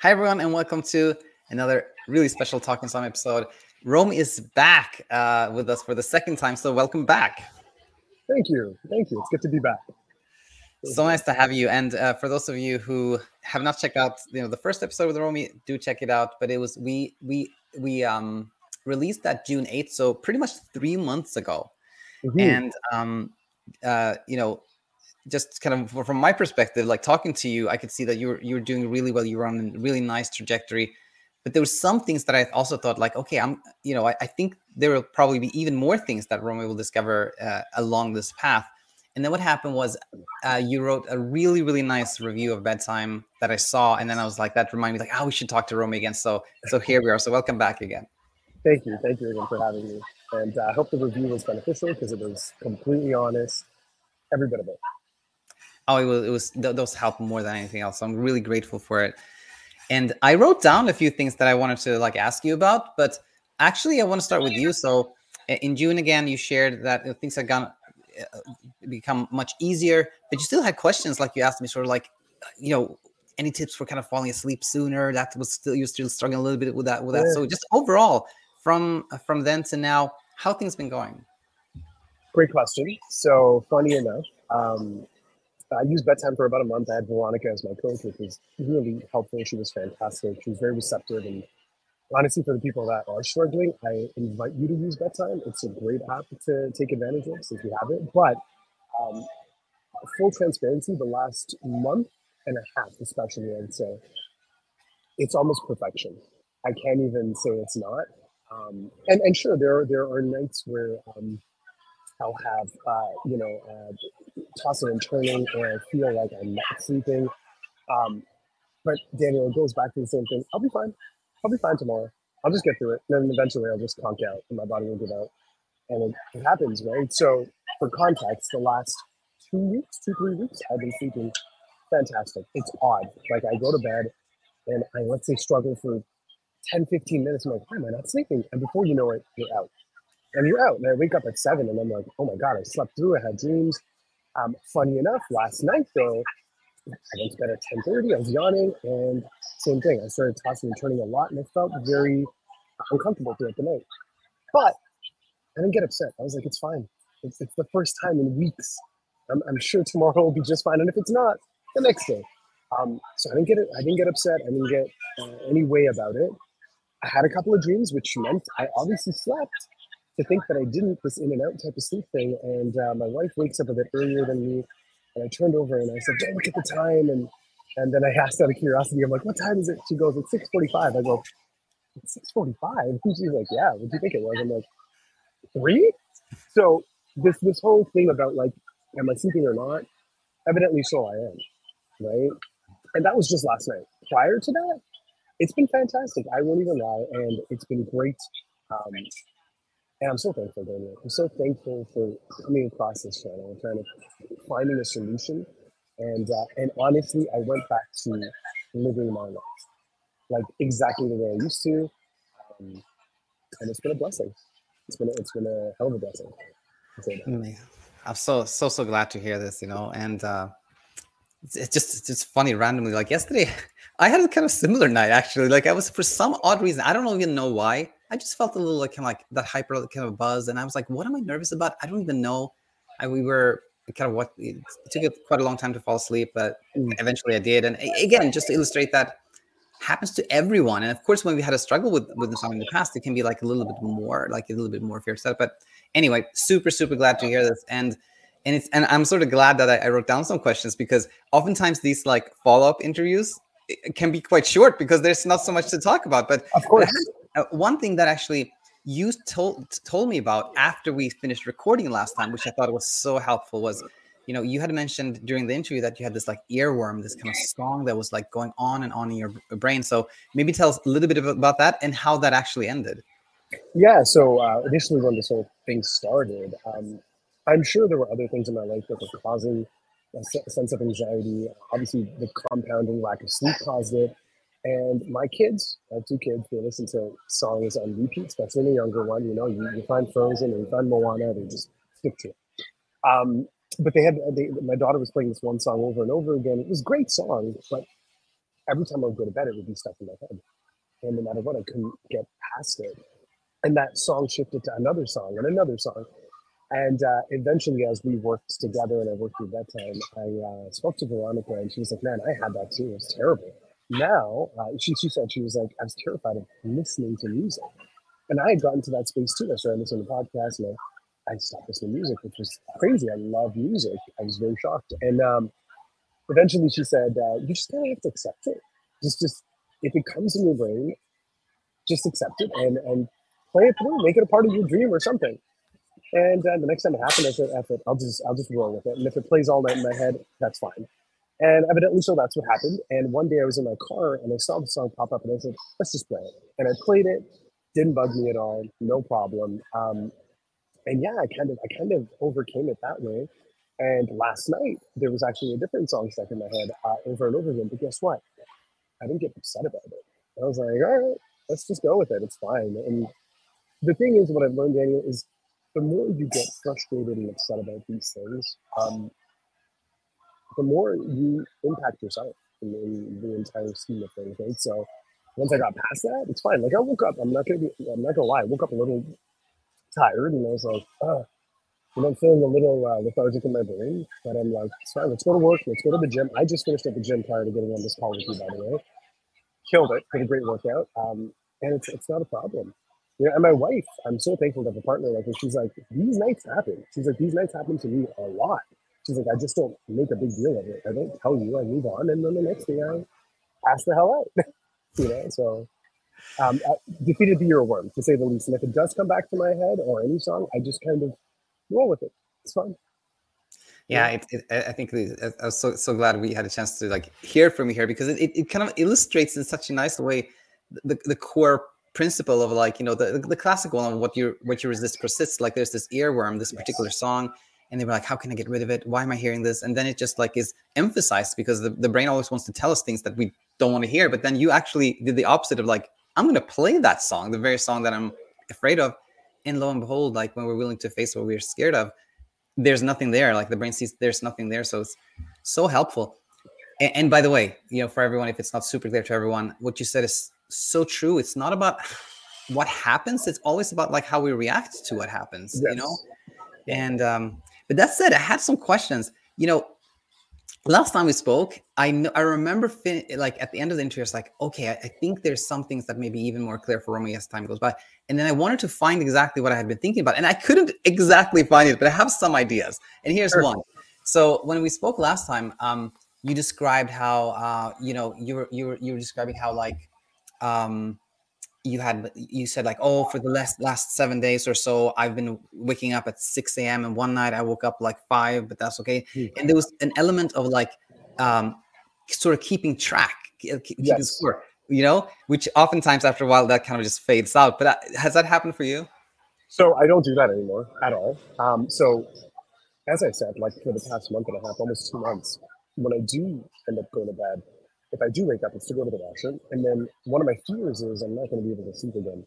Hi, everyone, and welcome to another really special Talking Insomnia episode. Romi is back uh, with us for the second time, so welcome back. Thank you. Thank you. It's good to be back. So nice to have you. And uh, for those of you who have not checked out, you know, the first episode the Romi, do check it out. But it was we we we um released that June eighth, so pretty much three months ago. Mm-hmm. And um uh you know just kind of from my perspective, like talking to you, I could see that you're you're doing really well. You're on a really nice trajectory. But there were some things that I also thought, like, okay, I'm, you know, I, I think there will probably be even more things that Romi will discover uh, along this path. And then what happened was uh, you wrote a really, really nice review of BedTyme that I saw, and then I was like, that reminded me, like, oh, we should talk to Romi again. So, so here we are. So welcome back again. Thank you, thank you again for having me, and uh, I hope the review was beneficial because it was completely honest, every bit of it. Oh, it was, it was those helped more than anything else. So I'm really grateful for it. And I wrote down a few things that I wanted to like ask you about, but actually I want to start with you. So in June again, you shared that things had gone uh, become much easier, but you still had questions like you asked me, sort of like, you know, any tips for kind of falling asleep sooner? That was still you're still struggling a little bit with that. With that. So just overall, from from then to now, how things been going? Great question. So funny enough, um, I used BedTyme for about a month. I had Veronica as my coach, which was really helpful. She was fantastic. She was very receptive. And honestly, for the people that are struggling, I invite you to use BedTyme. It's a great app to take advantage of since you have it. But um, full transparency, the last month and a half, especially, I'd say, it's almost perfection. I can't even say it's not. Um, and, and sure, there are, there are nights where um, I'll have, uh, you know, uh, tossing and turning, and I feel like I'm not sleeping. Um, but Daniel, it goes back to the same thing. I'll be fine. I'll be fine tomorrow. I'll just get through it. And then eventually I'll just conk out and my body will give out. And it, it happens, right? So, for context, the last two weeks, two, three weeks, I've been sleeping fantastic. It's odd. Like I go to bed and I, let's say, struggle for 10, 15 minutes. I'm like, why am I not sleeping? And before you know it, you're out and you're out. And I wake up at seven and I'm like, oh my God, I slept through. I had dreams. Um, funny enough, last night though, I went to bed at 10:30. I was yawning, and same thing. I started tossing and turning a lot, and I felt very uncomfortable throughout the night. But I didn't get upset. I was like, it's fine. It's, it's the first time in weeks. I'm, I'm sure tomorrow will be just fine, and if it's not, the next day. Um, so I didn't get it. I didn't get upset. I didn't get uh, any way about it. I had a couple of dreams, which meant I obviously slept to think that I didn't this in and out type of sleep thing. And uh, my wife wakes up a bit earlier than me, and I turned over and I said, "Don't look at the time." And and then I asked out of curiosity, I'm like, "What time is it?" She goes, "It's 6:45." I go, "It's 6:45." She's like, "Yeah." What do you think it was? I'm like, three. So this this whole thing about like, am I sleeping or not? Evidently, so I am, right? And that was just last night. Prior to that, it's been fantastic. I won't even lie, and it's been great. Um, and I'm so thankful, Daniel. I'm so thankful for coming across this channel and trying to finding a solution. And uh, and honestly, I went back to living my life like exactly the way I used to, um, and it's been a blessing. It's been a, it's been a hell of a blessing. I'm so so so glad to hear this. You know, and uh, it's, it's just it's just funny randomly. Like yesterday, I had a kind of similar night actually. Like I was for some odd reason, I don't even know why. I just felt a little like kind of like that hyper kind of buzz, and I was like, "What am I nervous about?" I don't even know. I, we were kind of what it took quite a long time to fall asleep, but mm. eventually I did. And again, just to illustrate that happens to everyone. And of course, when we had a struggle with with the song in the past, it can be like a little bit more, like a little bit more fierce. But anyway, super super glad to hear this, and and it's and I'm sort of glad that I, I wrote down some questions because oftentimes these like follow up interviews can be quite short because there's not so much to talk about. But of course, uh, one thing that actually you told told me about after we finished recording last time, which I thought was so helpful, was you know you had mentioned during the interview that you had this like earworm, this kind of song that was like going on and on in your brain. So maybe tell us a little bit about that and how that actually ended. Yeah. So uh, initially, when this whole thing started, um, I'm sure there were other things in my life that were causing a sense of anxiety. Obviously, the compounding lack of sleep caused it. And my kids, I have two kids, they listen to songs on repeat, especially the younger one. You know, you, you find Frozen and you find Moana, they just stick to it. Um, but they had, they, my daughter was playing this one song over and over again. It was a great song, but every time I would go to bed, it would be stuck in my head. And no matter what, I couldn't get past it. And that song shifted to another song and another song. And uh, eventually, as we worked together and I worked through BedTyme, I uh, spoke to Veronica and she was like, Man, I had that too. It was terrible. Now, uh, she, she said, She was like, I was terrified of listening to music. And I had gotten to that space too. I started listening to podcasts and I, I stopped listening to music, which was crazy. I love music. I was very shocked. And um, eventually she said, uh, You just kind of have to accept it. Just, just if it comes in your brain, just accept it and, and play it through, make it a part of your dream or something. And uh, the next time it happened, I said, "F it, I'll just I'll just roll with it." And if it plays all night in my head, that's fine. And evidently, so that's what happened. And one day I was in my car and I saw the song pop up, and I said, "Let's just play it." And I played it. Didn't bug me at all. No problem. Um, and yeah, I kind of I kind of overcame it that way. And last night there was actually a different song stuck in my head uh, over and over again. But guess what? I didn't get upset about it. I was like, all right, let's just go with it. It's fine. And the thing is, what I've learned, Daniel, is the more you get frustrated and upset about these things, um, the more you impact yourself in, the entire scheme of things, right? So once I got past that, it's fine. Like I woke up, I'm not gonna be, I'm not gonna lie, I woke up a little tired, and I was like, you know, I'm feeling a little uh, lethargic in my brain, but I'm like, it's fine. Let's go to work. Let's go to the gym. I just finished at the gym prior to getting on this call with you, by the way. Killed it. Did a great workout. Um, and it's it's not a problem. You know, and my wife, I'm so thankful to have a partner like her. She's like, these nights happen. She's like, these nights happen to me a lot. She's like, I just don't make a big deal of it. I don't tell you. I move on, and then the next day I ask the hell out. you know, so um, uh, defeated the earworm to say the least. And if it does come back to my head or any song, I just kind of roll with it. It's fun. Yeah, it, it, I think I was so so glad we had a chance to like hear from you here because it, it kind of illustrates in such a nice way the, the core principle of like you know the the classic one of what you what you resist persists like there's this earworm this yes. particular song and they were like how can i get rid of it why am i hearing this and then it just like is emphasized because the, the brain always wants to tell us things that we don't want to hear but then you actually did the opposite of like i'm going to play that song the very song that i'm afraid of and lo and behold like when we're willing to face what we're scared of there's nothing there like the brain sees there's nothing there so it's so helpful and, and by the way you know for everyone if it's not super clear to everyone what you said is so true. It's not about what happens. It's always about like how we react to what happens, yes. you know? And um, but that said, I had some questions. You know, last time we spoke, I know I remember fin- like at the end of the interview, it's like, okay, I, I, think there's some things that may be even more clear for Romi as time goes by. And then I wanted to find exactly what I had been thinking about, and I couldn't exactly find it, but I have some ideas. And here's Perfect. one. So when we spoke last time, um, you described how uh, you know you were you were you were describing how like um, you had you said like oh for the last last seven days or so i've been waking up at 6 a.m and one night i woke up like five but that's okay mm-hmm. and there was an element of like um sort of keeping track keeping yes. score you know which oftentimes after a while that kind of just fades out but uh, has that happened for you so i don't do that anymore at all um so as i said like for the past month and a half almost two months when i do end up going to bed if I do wake up, it's to go to the washroom. And then one of my fears is I'm not going to be able to sleep again.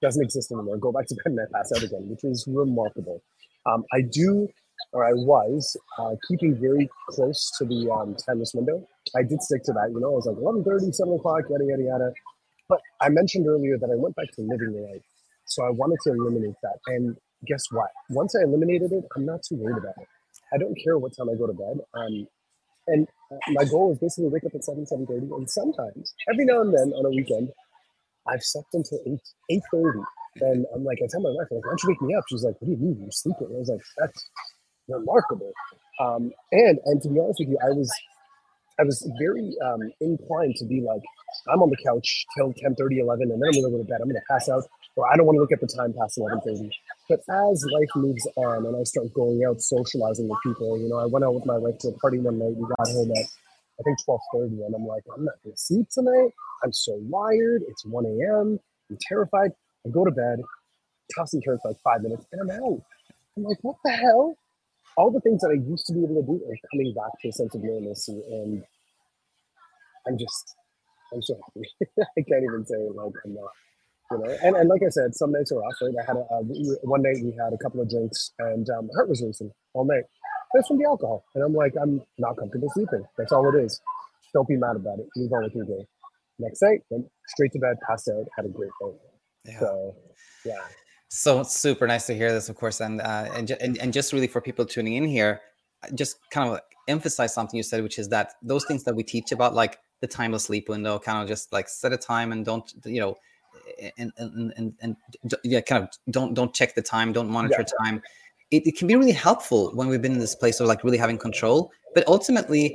Doesn't exist anymore. Go back to bed and I pass out again, which is remarkable. Um, I do, or I was, uh, keeping very close to the um, timeless window. I did stick to that. You know, I was like 11.30, 7 o'clock, yada, yada, yada. But I mentioned earlier that I went back to living the life. So I wanted to eliminate that. And guess what? Once I eliminated it, I'm not too worried about it. I don't care what time I go to bed. Um, and my goal is basically wake up at 7, 7.30. And sometimes, every now and then on a weekend, I've slept until 8, 8.30. And I'm like, I tell my wife, like, why don't you wake me up? She's like, what do you mean? You're sleeping. I was like, that's remarkable. Um, and and to be honest with you, I was I was very um, inclined to be like, I'm on the couch till 10, 30, 11, and then I'm going to go to bed. I'm going to pass out, or I don't want to look at the time past 11, 30. But as life moves on and I start going out socializing with people, you know, I went out with my wife to a party one night. We got home at, I think, 1230, and I'm like, I'm not to sleep tonight. I'm so wired. It's 1 a.m. I'm terrified. I go to bed, toss and turn for like five minutes, and I'm out. I'm like, what the hell? all the things that I used to be able to do are coming back to a sense of normalcy, and I'm just, I'm so happy. I can't even say like I'm not, you know. And, and like I said, some nights are off. Right? I had a, uh, one night we had a couple of drinks, and um, heart was racing all night. That's from the alcohol, and I'm like, I'm not comfortable sleeping. That's all it is. Don't be mad about it. Move on with your day. Next night, went straight to bed, passed out, had a great night. Yeah. So, yeah. So super nice to hear this, of course, and uh, and, and and just really for people tuning in here, just kind of emphasize something you said, which is that those things that we teach about, like the timeless sleep window, kind of just like set a time and don't, you know, and and and, and yeah, kind of don't don't check the time, don't monitor yeah. time. It, it can be really helpful when we've been in this place of like really having control, but ultimately,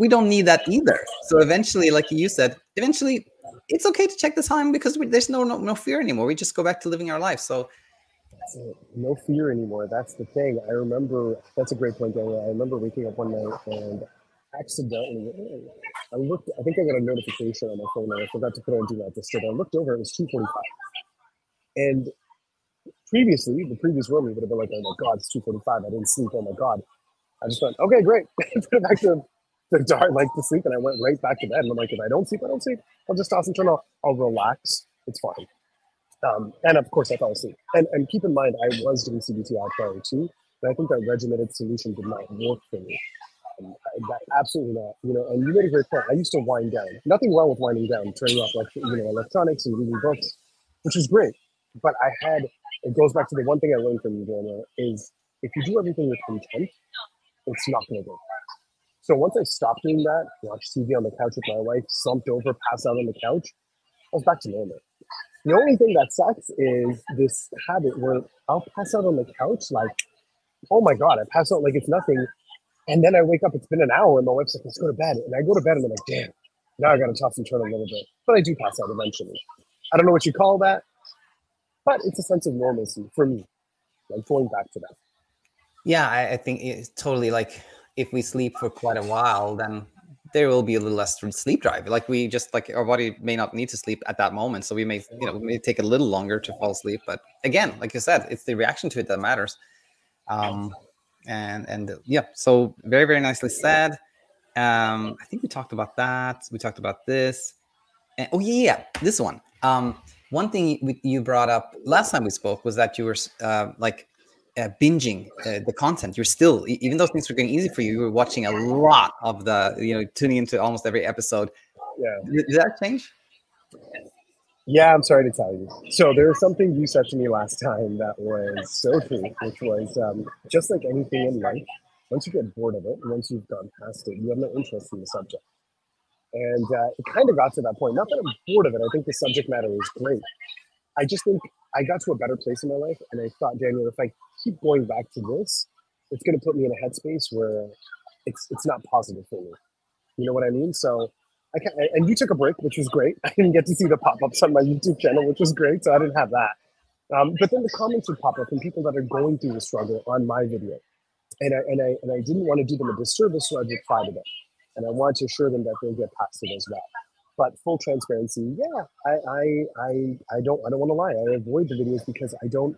we don't need that either. So eventually, like you said, eventually it's okay to check the time because we, there's no, no no fear anymore. We just go back to living our life. So no fear anymore. That's the thing. I remember. That's a great point, Daniel. I remember waking up one night and accidentally, I looked. I think I got a notification on my phone and I forgot to put on do not disturb. I looked over. It was two forty-five, and previously, the previous Romi, we would have been like, "Oh my god, it's two forty-five. I didn't sleep. Oh my god." I just went, "Okay, great." put it back to the dark, like to sleep, and I went right back to bed. And I'm like, if I don't sleep, I don't sleep. I'll just toss and turn. I'll, I'll relax. It's fine. Um, and of course, I fell asleep. And, and keep in mind, I was doing CBT prior too, but I think that regimented solution did not work for me. Absolutely not. You know, and you made a great point. I used to wind down. Nothing wrong with winding down, turning off like you know electronics and reading books, which is great. But I had it goes back to the one thing I learned from you, Daniel, is if you do everything with intent, it's not going to go. So once I stopped doing that, watched TV on the couch with my wife, slumped over, passed out on the couch, I was back to normal. The only thing that sucks is this habit where I'll pass out on the couch like, oh my god, I pass out like it's nothing, and then I wake up. It's been an hour, and my wife's like, let's go to bed, and I go to bed, and I'm like, damn, now I got to toss and turn a little bit, but I do pass out eventually. I don't know what you call that, but it's a sense of normalcy for me, like going back to that. Yeah, I, I think it's totally like if we sleep for quite a while, then there will be a little less sleep drive. Like we just like our body may not need to sleep at that moment, so we may you know may take a little longer to fall asleep. But again, like you said, it's the reaction to it that matters. Um, and and yeah, so very very nicely said. Um, I think we talked about that. We talked about this. And, oh yeah, yeah, this one. Um, one thing you brought up last time we spoke was that you were uh, like uh, binging uh, the content. You're still, even though things were getting easy for you, you were watching a lot of the, you know, tuning into almost every episode. Yeah. Did, did that change? Yeah, I'm sorry to tell you. So there was something you said to me last time that was so true, which was um, just like anything in life, once you get bored of it, once you've gone past it, you have no interest in the subject. And uh, it kind of got to that point. Not that I'm bored of it. I think the subject matter is great. I just think I got to a better place in my life, and I thought, Daniel, if I keep going back to this, it's going to put me in a headspace where it's it's not positive for me. You know what I mean? So I can and you took a break, which was great. I didn't get to see the pop ups on my YouTube channel, which was great. So I didn't have that. Um, but then the comments would pop up from people that are going through the struggle on my video, and I and I and I didn't want to do them a disservice, so I to them, and I wanted to assure them that they'll get past it as well. But full transparency, yeah, I I I, I don't I don't want to lie. I avoid the videos because I don't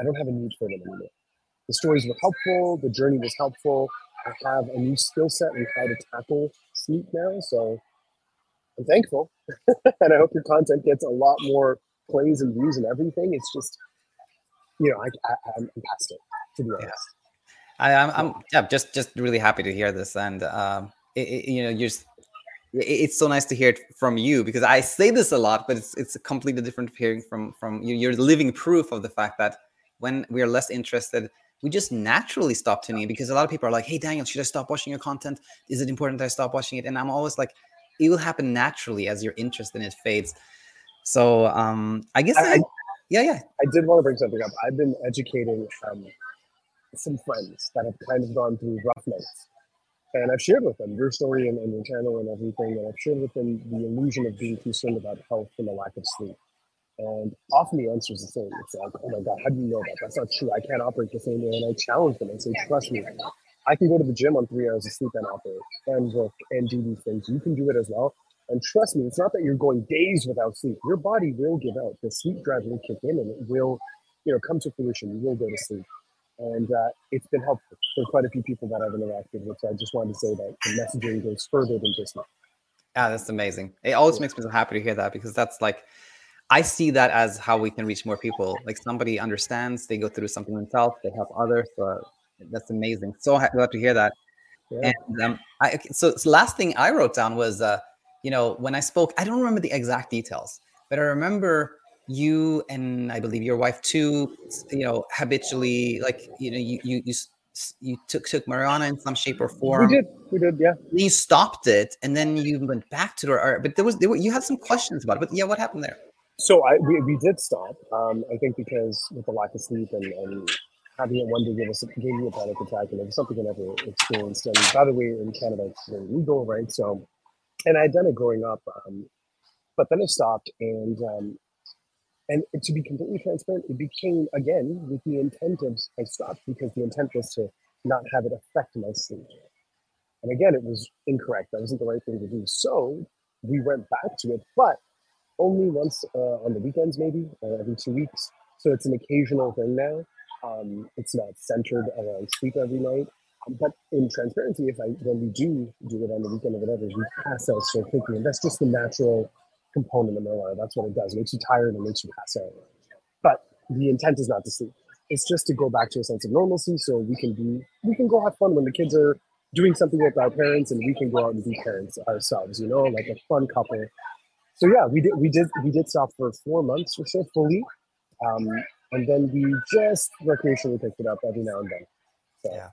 I don't have a need for them anymore. The stories were helpful. The journey was helpful. I have a new skill set in how to tackle sleep now. So I'm thankful. and I hope your content gets a lot more plays and views and everything. It's just, you know, I, I, am past it, to be honest. I, am I'm, I'm yeah, just, just really happy to hear this. And, um, it, it, you know, you're just, it's so nice to hear it from you because I say this a lot, but it's it's a completely different hearing from from you. You're living proof of the fact that when we are less interested, we just naturally stop tuning in because a lot of people are like, "Hey, Daniel, should I stop watching your content? Is it important that I stop watching it?" And I'm always like, "It will happen naturally as your interest in it fades." So um, I guess, I, I, yeah, yeah. I did want to bring something up. I've been educating um, some friends that have kind of gone through rough nights, and I've shared with them your story and, and your channel and everything, and I've shared with them the illusion of being concerned about health and the lack of sleep. And often the answer is the same. It's like, oh my God, how do you know that? That's not true. I can't operate the same way. And I challenge them and say, trust me, I can go to the gym on three hours of sleep and operate and work and do these things. You can do it as well. And trust me, it's not that you're going days without sleep. Your body will give out. The sleep drive will kick in and it will, you know, come to fruition. You will go to sleep. And uh, it's been helpful for quite a few people that I've interacted with. So I just wanted to say that the messaging goes further than just me. Yeah, that's amazing. It always makes me so happy to hear that because that's like I see that as how we can reach more people. Like somebody understands, they go through something themselves, they help others. So that's amazing. So glad to hear that. Yeah. And um, I, so, so last thing I wrote down was, uh, you know, when I spoke, I don't remember the exact details, but I remember you and I believe your wife too, you know, habitually like, you know, you, you, you you took took marijuana in some shape or form. We did, we did, yeah. You stopped it, and then you went back to the. But there was there were, you had some questions about it. But yeah, what happened there? So I we, we did stop. Um, I think because with the lack of sleep and, and having it one day give us gave me a panic attack, and it was something I never experienced. And by the way, in Canada, it's very legal, right? So, and I had done it growing up, um, but then I stopped, and um, and to be completely transparent, it became again with the intent of I stopped because the intent was to not have it affect my sleep. And again, it was incorrect. That wasn't the right thing to do. So we went back to it, but only once uh, on the weekends, maybe uh, every two weeks. So it's an occasional thing now. Um, it's not centered around sleep every night. But in transparency, if I when we do do it on the weekend or whatever, we pass out so quickly, and that's just the natural component of marijuana. That's what it does. It makes you tired and makes you pass out. But the intent is not to sleep. It's just to go back to a sense of normalcy, so we can be we can go have fun when the kids are doing something with our parents, and we can go out and be parents ourselves. You know, like a fun couple so yeah, we did we did we did stop for four months or so fully, um, and then we just recreationally picked it up every now and then. So, yeah,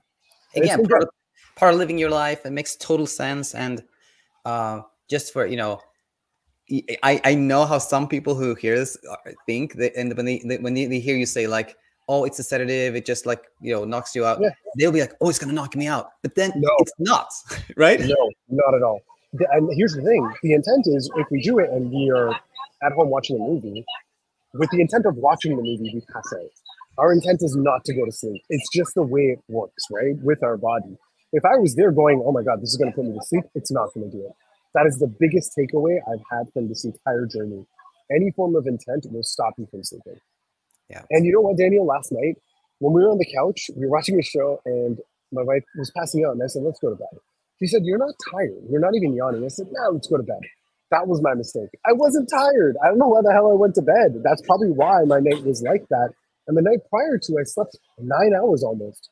again, part of, part of living your life. It makes total sense, and uh, just for you know. I, I know how some people who hear this uh, think that and when they, when they, they hear you say like oh it's a sedative it just like you know knocks you out yeah. they'll be like oh it's gonna knock me out but then no. it's not right no not at all and here's the thing the intent is if we do it and we are at home watching a movie with the intent of watching the movie we pass out. Our intent is not to go to sleep. It's just the way it works right with our body. If i was there going oh my god this is going to put me to sleep it's not going to do it. That is the biggest takeaway i've had from this entire journey. Any form of intent will stop you from sleeping. Yeah. And you know what daniel last night when we were on the couch we were watching a show and my wife was passing out and i said let's go to bed. She said, You're not tired. You're not even yawning. I said, No, let's go to bed. That was my mistake. I wasn't tired. I don't know why the hell I went to bed. That's probably why my night was like that. And the night prior to, I slept nine hours almost.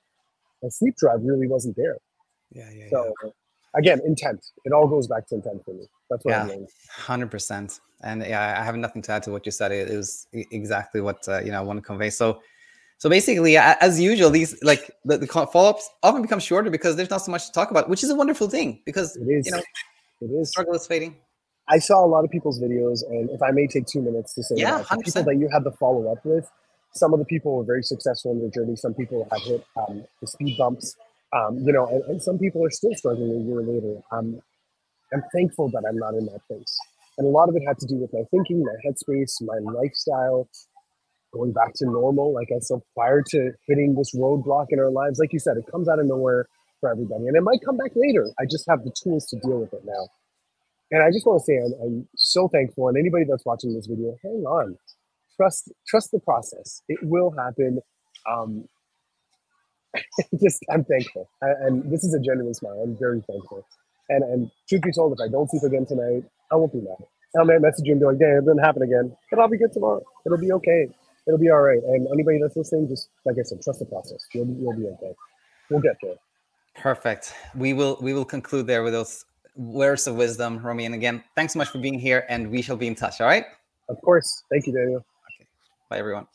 My sleep drive really wasn't there. Yeah, yeah. So, yeah. again, intent. It all goes back to intent for me. That's what yeah, I'm doing. Hundred percent. And yeah, I have nothing to add to what you said. It was exactly what uh, you know I want to convey. So, so basically, as usual, these like the, the follow-ups often become shorter because there's not so much to talk about, which is a wonderful thing because it is. you know it is struggle is fading. I saw a lot of people's videos, and if I may take two minutes to say yeah, that, the people that you had the follow up with, some of the people were very successful in their journey. Some people have hit um, the speed bumps, um, you know, and, and, some people are still struggling a year later. Um, I'm thankful that I'm not in that place. And a lot of it had to do with my thinking, my headspace, my lifestyle, going back to normal. Like I said, prior to hitting this roadblock in our lives, like you said, it comes out of nowhere for everybody, and it might come back later. I just have the tools to deal with it now. And I just want to say I'm, I'm so thankful, and anybody that's watching this video, hang on, trust trust the process. It will happen. Um, just I'm thankful, I, and this is a genuine smile. I'm very thankful. And and truth be told, if I don't sleep again tonight, I won't be mad. I'll message you and be like, "Damn, it didn't happen again," but I'll be good tomorrow. It'll be okay it'll be all right. And anybody that's listening, just like I said, trust the process. You'll be, you'll be okay. We'll get there. Perfect. We will we will conclude there with those words of wisdom, Romi. And again, thanks so much for being here, and we shall be in touch. All right. Of course. Thank you, Daniel. Okay. Bye, everyone.